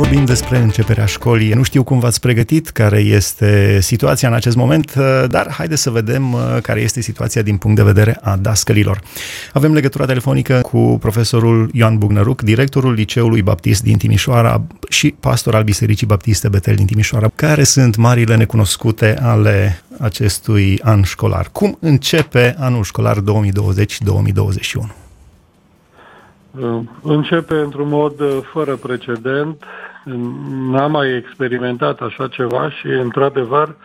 Vorbim despre începerea școlii. Nu știu cum v-ați pregătit, care este situația în acest moment, dar haideți să vedem uh, care este situația din punct de vedere a dascălilor. Avem legătura telefonică cu profesorul Ioan Bugnăruc, directorul Liceului Baptist din Timișoara și pastor al Bisericii Baptiste Betel din Timișoara. Care sunt marile necunoscute ale acestui an școlar? Cum începe anul școlar 2020-2021? Începe într-un mod uh, fără precedent. N-am mai experimentat așa ceva și, într-adevăr,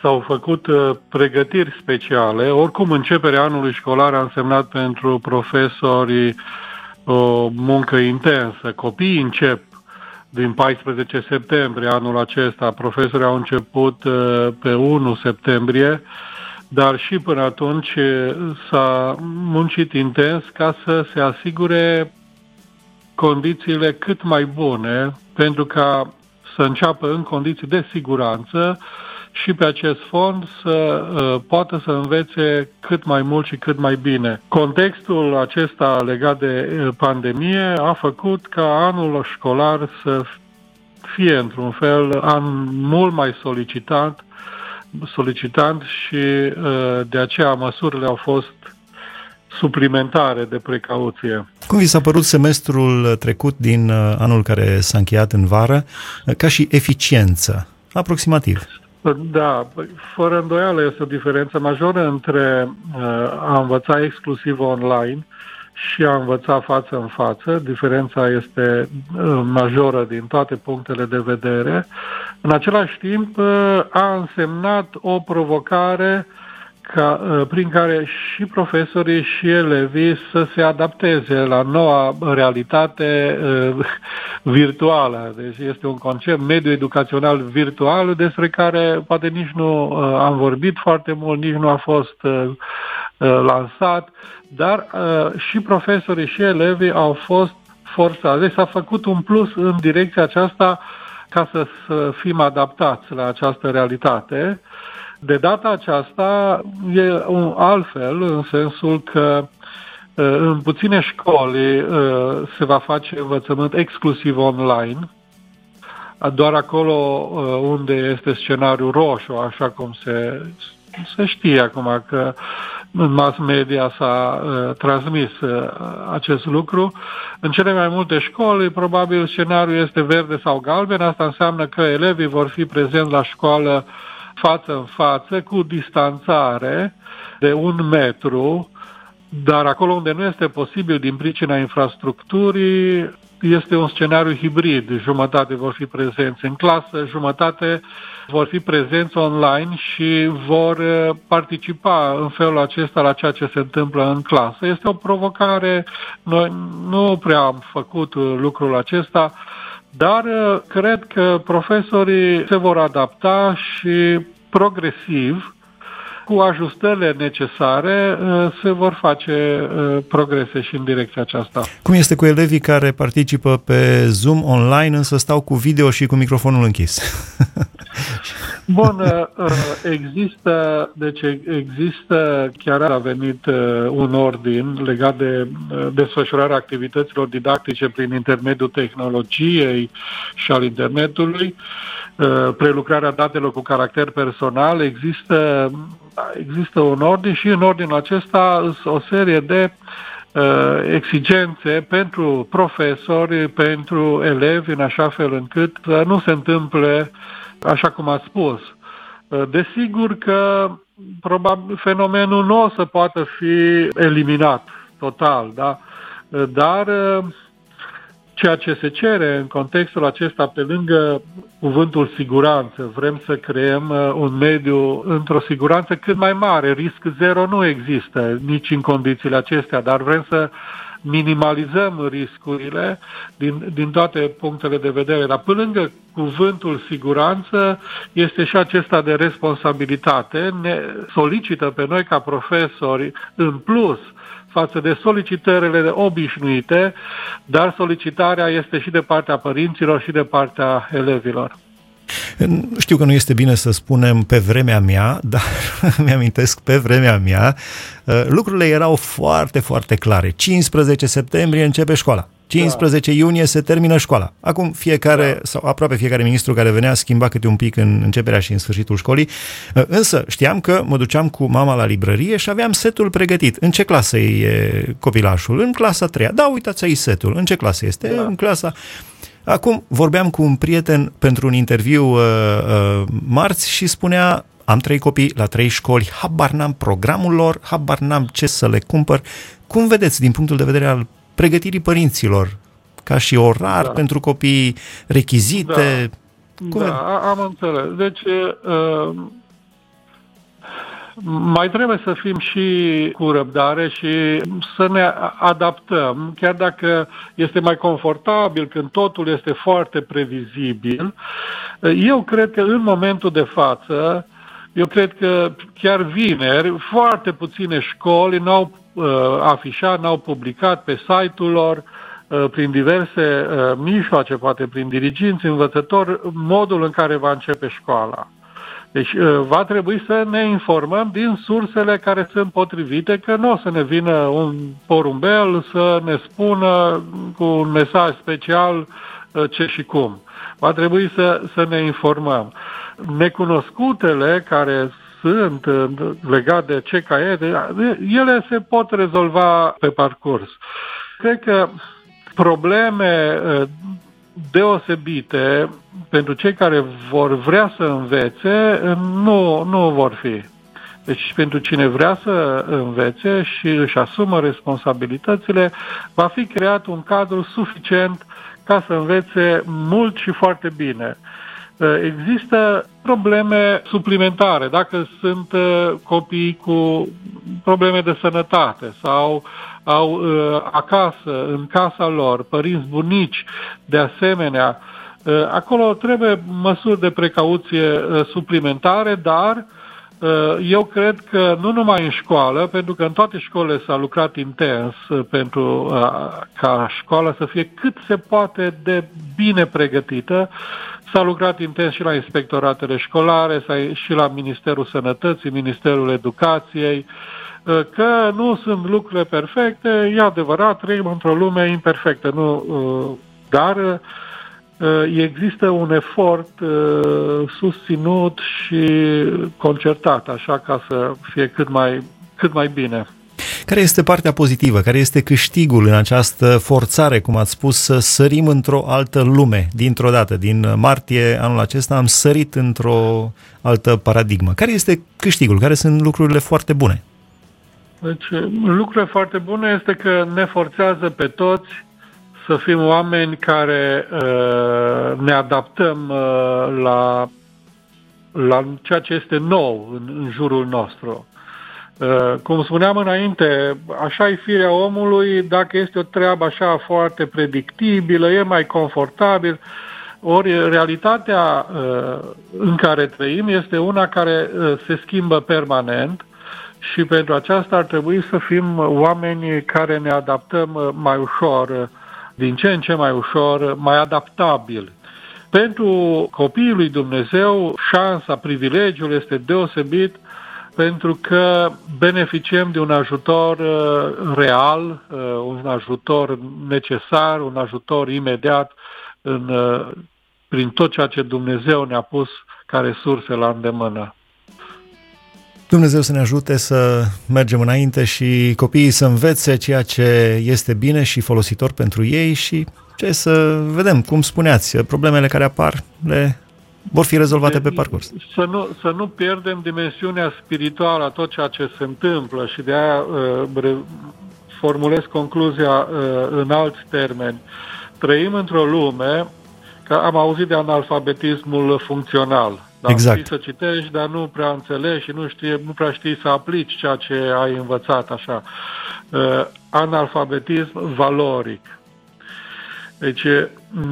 s-au făcut uh, pregătiri speciale. Oricum, începerea anului școlar a însemnat pentru profesori o muncă intensă. Copiii încep din 14 septembrie anul acesta. Profesorii au început uh, pe 1 septembrie dar și până atunci s-a muncit intens ca să se asigure condițiile cât mai bune pentru ca să înceapă în condiții de siguranță și pe acest fond să uh, poată să învețe cât mai mult și cât mai bine. Contextul acesta legat de uh, pandemie a făcut ca anul școlar să fie într-un fel an mult mai solicitat solicitant și uh, de aceea măsurile au fost suplimentare de precauție. Cum vi s-a părut semestrul trecut din uh, anul care s-a încheiat în vară, uh, ca și eficiență, aproximativ? Da, păi, fără îndoială este o diferență majoră între a învăța exclusiv online și a învăța față în față. Diferența este uh, majoră din toate punctele de vedere. În același timp, uh, a însemnat o provocare ca, uh, prin care și profesorii și elevii să se adapteze la noua realitate virtuală. Deci este un concept mediu educațional virtual despre care poate nici nu am vorbit foarte mult, nici nu a fost lansat dar uh, și profesorii și elevii au fost forțați. Deci s-a făcut un plus în direcția aceasta ca să, să fim adaptați la această realitate. De data aceasta e un altfel, în sensul că uh, în puține școli uh, se va face învățământ exclusiv online, doar acolo uh, unde este scenariul roșu, așa cum se, se știe acum că în mass media s-a uh, transmis uh, acest lucru. În cele mai multe școli, probabil scenariul este verde sau galben. Asta înseamnă că elevii vor fi prezenți la școală față în față, cu distanțare de un metru, dar acolo unde nu este posibil din pricina infrastructurii, este un scenariu hibrid. Jumătate vor fi prezenți în clasă, jumătate vor fi prezenți online și vor uh, participa în felul acesta la ceea ce se întâmplă în clasă. Este o provocare, noi nu prea am făcut uh, lucrul acesta, dar uh, cred că profesorii se vor adapta și progresiv cu ajustările necesare uh, se vor face uh, progrese și în direcția aceasta. Cum este cu elevii care participă pe Zoom online, însă stau cu video și cu microfonul închis? Bun, uh, există, deci există, chiar a venit un ordin legat de desfășurarea activităților didactice prin intermediul tehnologiei și al internetului, prelucrarea datelor cu caracter personal, există există un ordin și în ordinul acesta o serie de uh, exigențe pentru profesori, pentru elevi, în așa fel încât să nu se întâmple așa cum a spus. Uh, desigur că probabil fenomenul nu o să poată fi eliminat total, da? Uh, dar uh, Ceea ce se cere în contextul acesta, pe lângă cuvântul siguranță, vrem să creăm uh, un mediu într-o siguranță cât mai mare. Risc zero nu există nici în condițiile acestea, dar vrem să minimalizăm riscurile din, din toate punctele de vedere. Dar pe lângă cuvântul siguranță este și acesta de responsabilitate. Ne solicită pe noi ca profesori în plus față de solicitările obișnuite, dar solicitarea este și de partea părinților și de partea elevilor. Știu că nu este bine să spunem pe vremea mea, dar mi-amintesc pe vremea mea, uh, lucrurile erau foarte, foarte clare. 15 septembrie începe școala. 15 da. iunie se termină școala. Acum fiecare, da. sau aproape fiecare ministru care venea schimba câte un pic în începerea și în sfârșitul școlii, uh, însă știam că mă duceam cu mama la librărie și aveam setul pregătit. În ce clasă e copilașul? În clasa 3 Da, uitați aici setul. În ce clasă este? Da. În clasa... Acum vorbeam cu un prieten pentru un interviu uh, uh, marți și spunea am trei copii la trei școli, habar n-am programul lor, habar n-am ce să le cumpăr. Cum vedeți din punctul de vedere al pregătirii părinților, ca și orar da. pentru copii, rechizite? Da, Cum da am înțeles. Deci, uh, mai trebuie să fim și cu răbdare și să ne adaptăm, chiar dacă este mai confortabil când totul este foarte previzibil. Eu cred că în momentul de față, eu cred că chiar vineri, foarte puține școli n-au uh, afișat, n-au publicat pe site-ul lor, uh, prin diverse uh, mijloace, poate prin diriginți, învățători, modul în care va începe școala. Deci uh, va trebui să ne informăm din sursele care sunt potrivite, că nu o să ne vină un porumbel să ne spună cu un mesaj special uh, ce și cum. Va trebui să, să ne informăm. Necunoscutele care sunt uh, legate de ce caiete, ele se pot rezolva pe parcurs. Cred că probleme deosebite pentru cei care vor vrea să învețe, nu, nu vor fi. Deci pentru cine vrea să învețe și își asumă responsabilitățile, va fi creat un cadru suficient ca să învețe mult și foarte bine. Există probleme suplimentare. Dacă sunt uh, copii cu probleme de sănătate sau au uh, acasă, în casa lor, părinți bunici, de asemenea, uh, acolo trebuie măsuri de precauție suplimentare, dar eu cred că nu numai în școală, pentru că în toate școlile s-a lucrat intens pentru ca școala să fie cât se poate de bine pregătită, S-a lucrat intens și la inspectoratele școlare, și la Ministerul Sănătății, Ministerul Educației, ă, că nu sunt lucrurile perfecte, e adevărat, trăim într-o lume imperfectă, nu, ă, dar ă, există un efort susținut și concertat, așa ca să fie cât mai, cât mai bine. Care este partea pozitivă? Care este câștigul în această forțare, cum ați spus, să sărim într-o altă lume dintr-o dată? Din martie anul acesta am sărit într-o altă paradigmă. Care este câștigul? Care sunt lucrurile foarte bune? Deci, lucrurile foarte bune este că ne forțează pe toți să fim oameni care uh, ne adaptăm uh, la, la ceea ce este nou în, în jurul nostru. Uh, cum spuneam înainte, așa e firea omului, dacă este o treabă așa foarte predictibilă, e mai confortabil, ori realitatea uh, în care trăim este una care uh, se schimbă permanent și pentru aceasta ar trebui să fim oameni care ne adaptăm mai ușor, din ce în ce mai ușor, mai adaptabil. Pentru copiii lui Dumnezeu, șansa, privilegiul este deosebit pentru că beneficiem de un ajutor uh, real, uh, un ajutor necesar, un ajutor imediat în, uh, prin tot ceea ce Dumnezeu ne-a pus ca resurse la îndemână. Dumnezeu să ne ajute să mergem înainte și copiii să învețe ceea ce este bine și folositor pentru ei și ce să vedem, cum spuneați, problemele care apar le vor fi rezolvate pe parcurs. Să nu, să nu pierdem dimensiunea spirituală a tot ceea ce se întâmplă și de aia uh, formulez concluzia uh, în alți termeni. Trăim într-o lume, că am auzit de analfabetismul funcțional. Da? Exact. Știi să citești, dar nu prea înțelegi și nu, știi, nu prea știi să aplici ceea ce ai învățat așa. Uh, analfabetism valoric. Deci,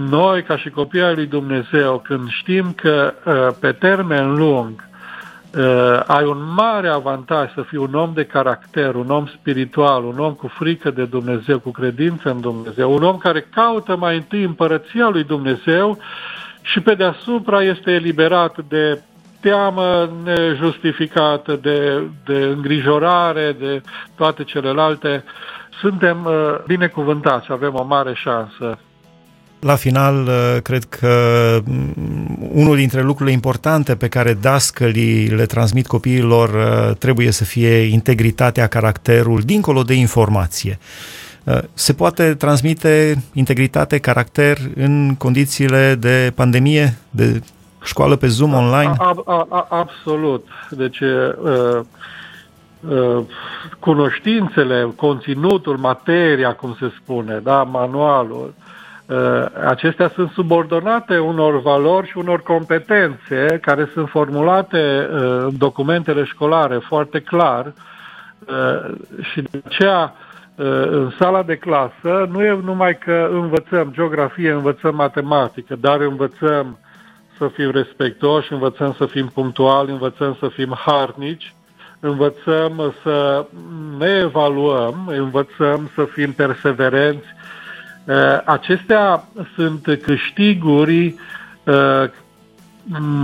noi, ca și copii ai lui Dumnezeu, când știm că uh, pe termen lung uh, ai un mare avantaj să fii un om de caracter, un om spiritual, un om cu frică de Dumnezeu, cu credință în Dumnezeu, un om care caută mai întâi împărăția lui Dumnezeu și pe deasupra este eliberat de teamă nejustificată, de, de îngrijorare, de toate celelalte suntem binecuvântați, avem o mare șansă la final, uh, cred că mm, unul dintre lucrurile importante pe care dascălii le transmit copiilor uh, trebuie să fie integritatea, caracterul, dincolo de informație. Uh, se poate transmite integritate, caracter în condițiile de pandemie, de școală pe Zoom online? A, a, a, absolut. Deci, uh, uh, cunoștințele, conținutul, materia, cum se spune, da, manualul, Uh, acestea sunt subordonate unor valori și unor competențe care sunt formulate uh, în documentele școlare foarte clar uh, și de aceea în sala de clasă nu e numai că învățăm geografie, învățăm matematică, dar învățăm să fim respectoși, învățăm să fim punctuali, învățăm să fim harnici, învățăm să ne evaluăm, învățăm să fim perseverenți, Uh, acestea sunt câștiguri uh,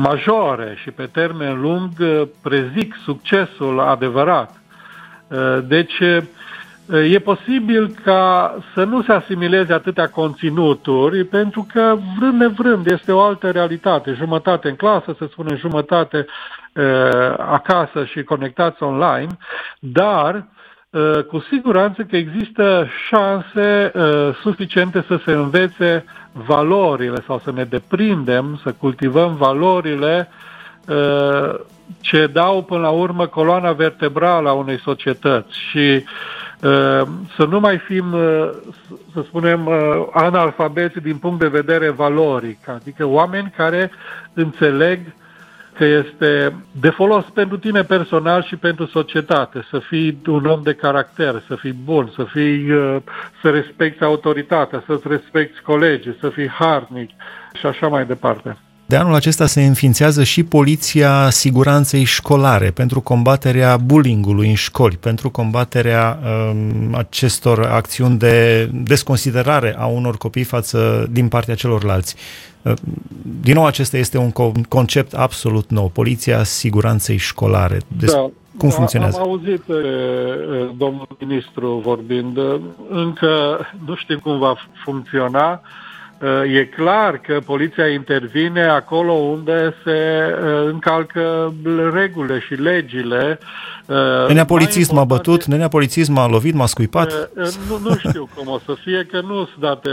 majore și pe termen lung uh, prezic succesul adevărat. Deci e posibil ca să nu se asimileze atâtea conținuturi, pentru că vrând nevrând este o altă realitate. Jumătate în clasă, se spune jumătate acasă și conectați online, dar Uh, cu siguranță că există șanse uh, suficiente să se învețe valorile sau să ne deprindem, să cultivăm valorile uh, ce dau până la urmă coloana vertebrală a unei societăți și să nu mai fim, să spunem, analfabeți din punct de vedere valoric, adică oameni care înțeleg că este de folos pentru tine personal și pentru societate, să fii un om de caracter, să fii bun, să fii, uh, să respecti autoritatea, să-ți respecti colegii, să fii harnic și așa mai departe. De anul acesta se înființează și Poliția Siguranței Școlare pentru combaterea bullyingului în școli, pentru combaterea um, acestor acțiuni de desconsiderare a unor copii față din partea celorlalți. Uh, din nou, acesta este un concept absolut nou, Poliția Siguranței Școlare. Des- da. Cum funcționează? Am auzit uh, domnul ministru vorbind. Încă nu știm cum va funcționa. Uh, e clar că poliția intervine acolo unde se uh, încalcă regulile și legile. Uh, nenea polițist m-a bătut, nenea polițist m-a lovit, m-a scuipat. Nu, nu știu cum o să fie, că nu sunt date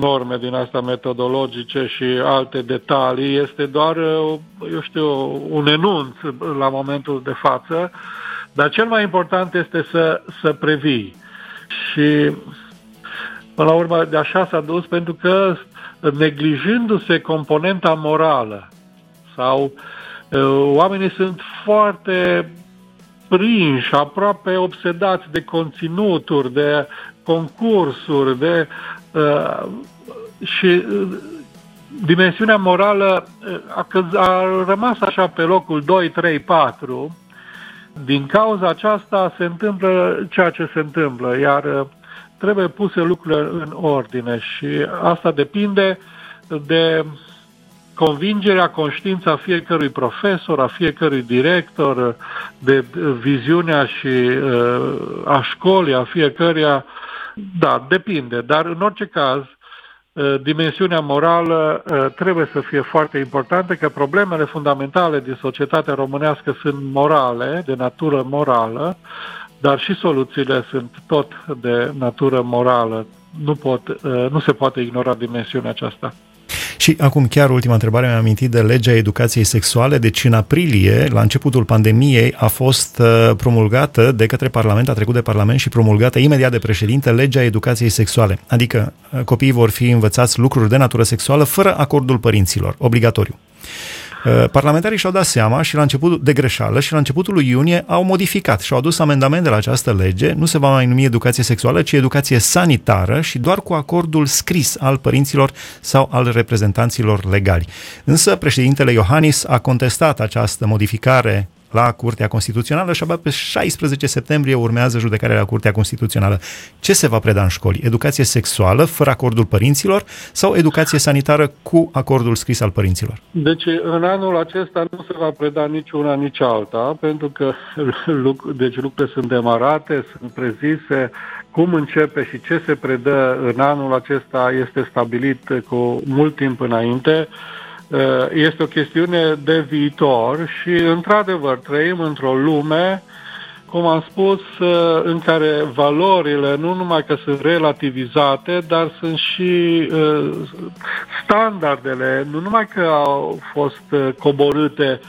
norme din asta metodologice și alte detalii. Este doar, eu știu, un enunț la momentul de față. Dar cel mai important este să, să previi. Și Până la urmă, de așa s-a dus pentru că neglijându-se componenta morală sau uh, oamenii sunt foarte prinși, aproape obsedați de conținuturi, de concursuri, de uh, și uh, dimensiunea morală uh, a, a rămas așa pe locul 2, 3, 4. Din cauza aceasta se întâmplă ceea ce se întâmplă, iar uh, trebuie puse lucrurile în ordine și asta depinde de convingerea, conștiința fiecărui profesor, a fiecărui director, de viziunea și uh, a școlii, a fiecăruia. Da, depinde, dar în orice caz, uh, dimensiunea morală uh, trebuie să fie foarte importantă, că problemele fundamentale din societatea românească sunt morale, de natură morală, dar și soluțiile sunt tot de natură morală. Nu, pot, uh, nu se poate ignora dimensiunea aceasta. Și acum chiar ultima întrebare, mi-am amintit de legea educației sexuale, deci în aprilie, la începutul pandemiei, a fost uh, promulgată de către Parlament, a trecut de Parlament și promulgată imediat de președinte legea educației sexuale. Adică uh, copiii vor fi învățați lucruri de natură sexuală fără acordul părinților, obligatoriu. Uh, parlamentarii și-au dat seama și la început de greșeală și la începutul lui iunie au modificat și au adus amendamente la această lege. Nu se va mai numi educație sexuală, ci educație sanitară și doar cu acordul scris al părinților sau al reprezentanților legali. Însă președintele Iohannis a contestat această modificare la Curtea Constituțională și abia pe 16 septembrie urmează judecarea la Curtea Constituțională. Ce se va preda în școli? Educație sexuală fără acordul părinților sau educație sanitară cu acordul scris al părinților? Deci în anul acesta nu se va preda nici una, nici alta, pentru că deci lucrurile sunt demarate, sunt prezise, cum începe și ce se predă în anul acesta este stabilit cu mult timp înainte. Uh, este o chestiune de viitor și, într-adevăr, trăim într-o lume, cum am spus, uh, în care valorile nu numai că sunt relativizate, dar sunt și uh, standardele, nu numai că au fost coborâte,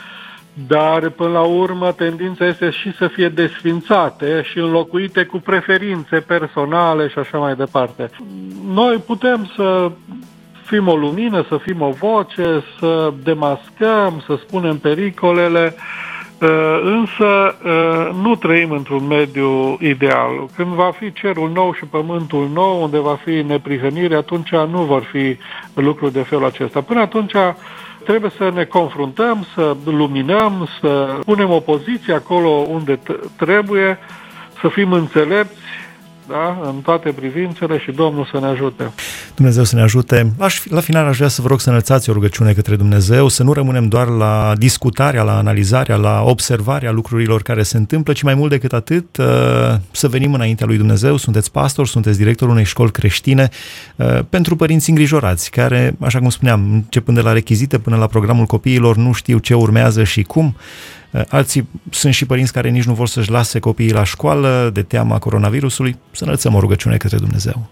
dar până la urmă tendința este și să fie desfințate și înlocuite cu preferințe personale și așa mai departe. Noi putem să fim o lumină, să fim o voce, să demascăm, să spunem pericolele, uh, însă uh, nu trăim într-un mediu ideal. Când va fi cerul nou și pământul nou, unde va fi neprihănire, atunci nu vor fi lucruri de felul acesta. Până atunci trebuie să ne confruntăm, să luminăm, să punem o poziție acolo unde trebuie, să fim înțelepți da? în toate privințele și Domnul să ne ajute. Dumnezeu să ne ajute. La, la final aș vrea să vă rog să înălțați o rugăciune către Dumnezeu, să nu rămânem doar la discutarea, la analizarea, la observarea lucrurilor care se întâmplă, ci mai mult decât atât uh, să venim înaintea lui Dumnezeu. Sunteți pastor, sunteți directorul unei școli creștine uh, pentru părinți îngrijorați, care, așa cum spuneam, începând de la rechizite până la programul copiilor, nu știu ce urmează și cum. Uh, alții sunt și părinți care nici nu vor să-și lase copiii la școală de teama coronavirusului. Să înălțăm o rugăciune către Dumnezeu.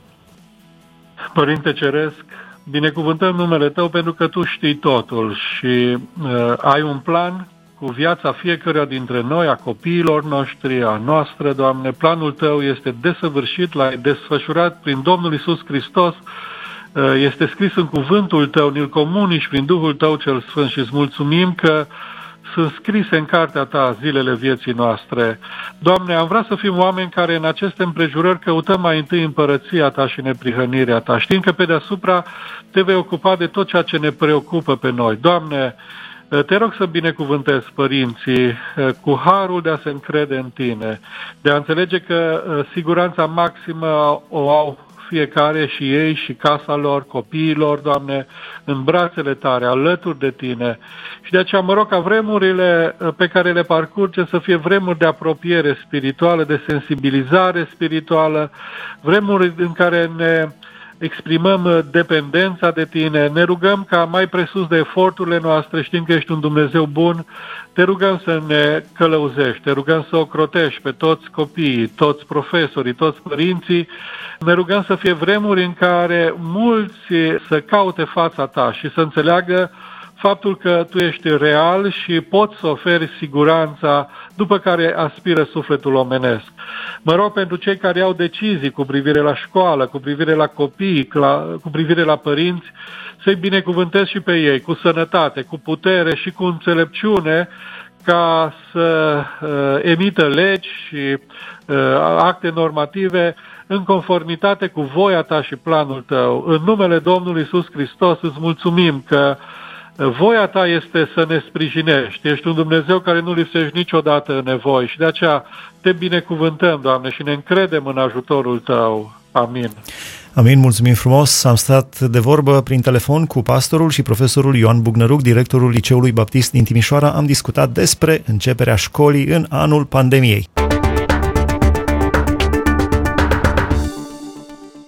Părinte Ceresc, binecuvântăm numele Tău pentru că Tu știi totul și uh, ai un plan cu viața fiecăruia dintre noi, a copiilor noștri, a noastră, Doamne. Planul Tău este desăvârșit, l-ai desfășurat prin Domnul Isus Hristos, uh, este scris în cuvântul Tău, ne-l comunici prin Duhul Tău cel Sfânt și îți mulțumim că uh, sunt scrise în cartea ta zilele vieții noastre. Doamne, am vrea să fim oameni care în aceste împrejurări căutăm mai întâi împărăția ta și neprihănirea ta. Știm că pe deasupra te vei ocupa de tot ceea ce ne preocupă pe noi. Doamne, te rog să binecuvântezi părinții eh, cu harul de a se încrede în tine, de a înțelege că eh, siguranța maximă o au fiecare și ei și casa lor, copiilor, Doamne, în brațele tare, alături de Tine. Și de aceea mă rog ca vremurile uh, pe care le parcurge să fie vremuri de apropiere spirituală, de sensibilizare spirituală, vremuri în care ne exprimăm uh, dependența de tine, ne rugăm ca mai presus de eforturile noastre, știm că ești un Dumnezeu bun, te rugăm să ne călăuzești, te rugăm să ocrotești pe toți copiii, toți profesorii, toți părinții, ne rugăm să fie vremuri în care mulți să caute fața ta și să înțeleagă faptul că tu ești real și poți să oferi siguranța după care aspiră sufletul omenesc. Mă rog pentru cei care au decizii cu privire la școală, cu privire la copii, cu privire la părinți, să-i binecuvântez și pe ei cu sănătate, cu putere și cu înțelepciune ca să uh, emită legi și uh, acte normative în conformitate cu voia ta și planul tău. În numele Domnului Isus Hristos îți mulțumim că voia ta este să ne sprijinești. Ești un Dumnezeu care nu lipsești niciodată în nevoi și de aceea te binecuvântăm, Doamne, și ne încredem în ajutorul tău. Amin. Amin, mulțumim frumos. Am stat de vorbă prin telefon cu pastorul și profesorul Ioan Bugnăruc, directorul Liceului Baptist din Timișoara. Am discutat despre începerea școlii în anul pandemiei.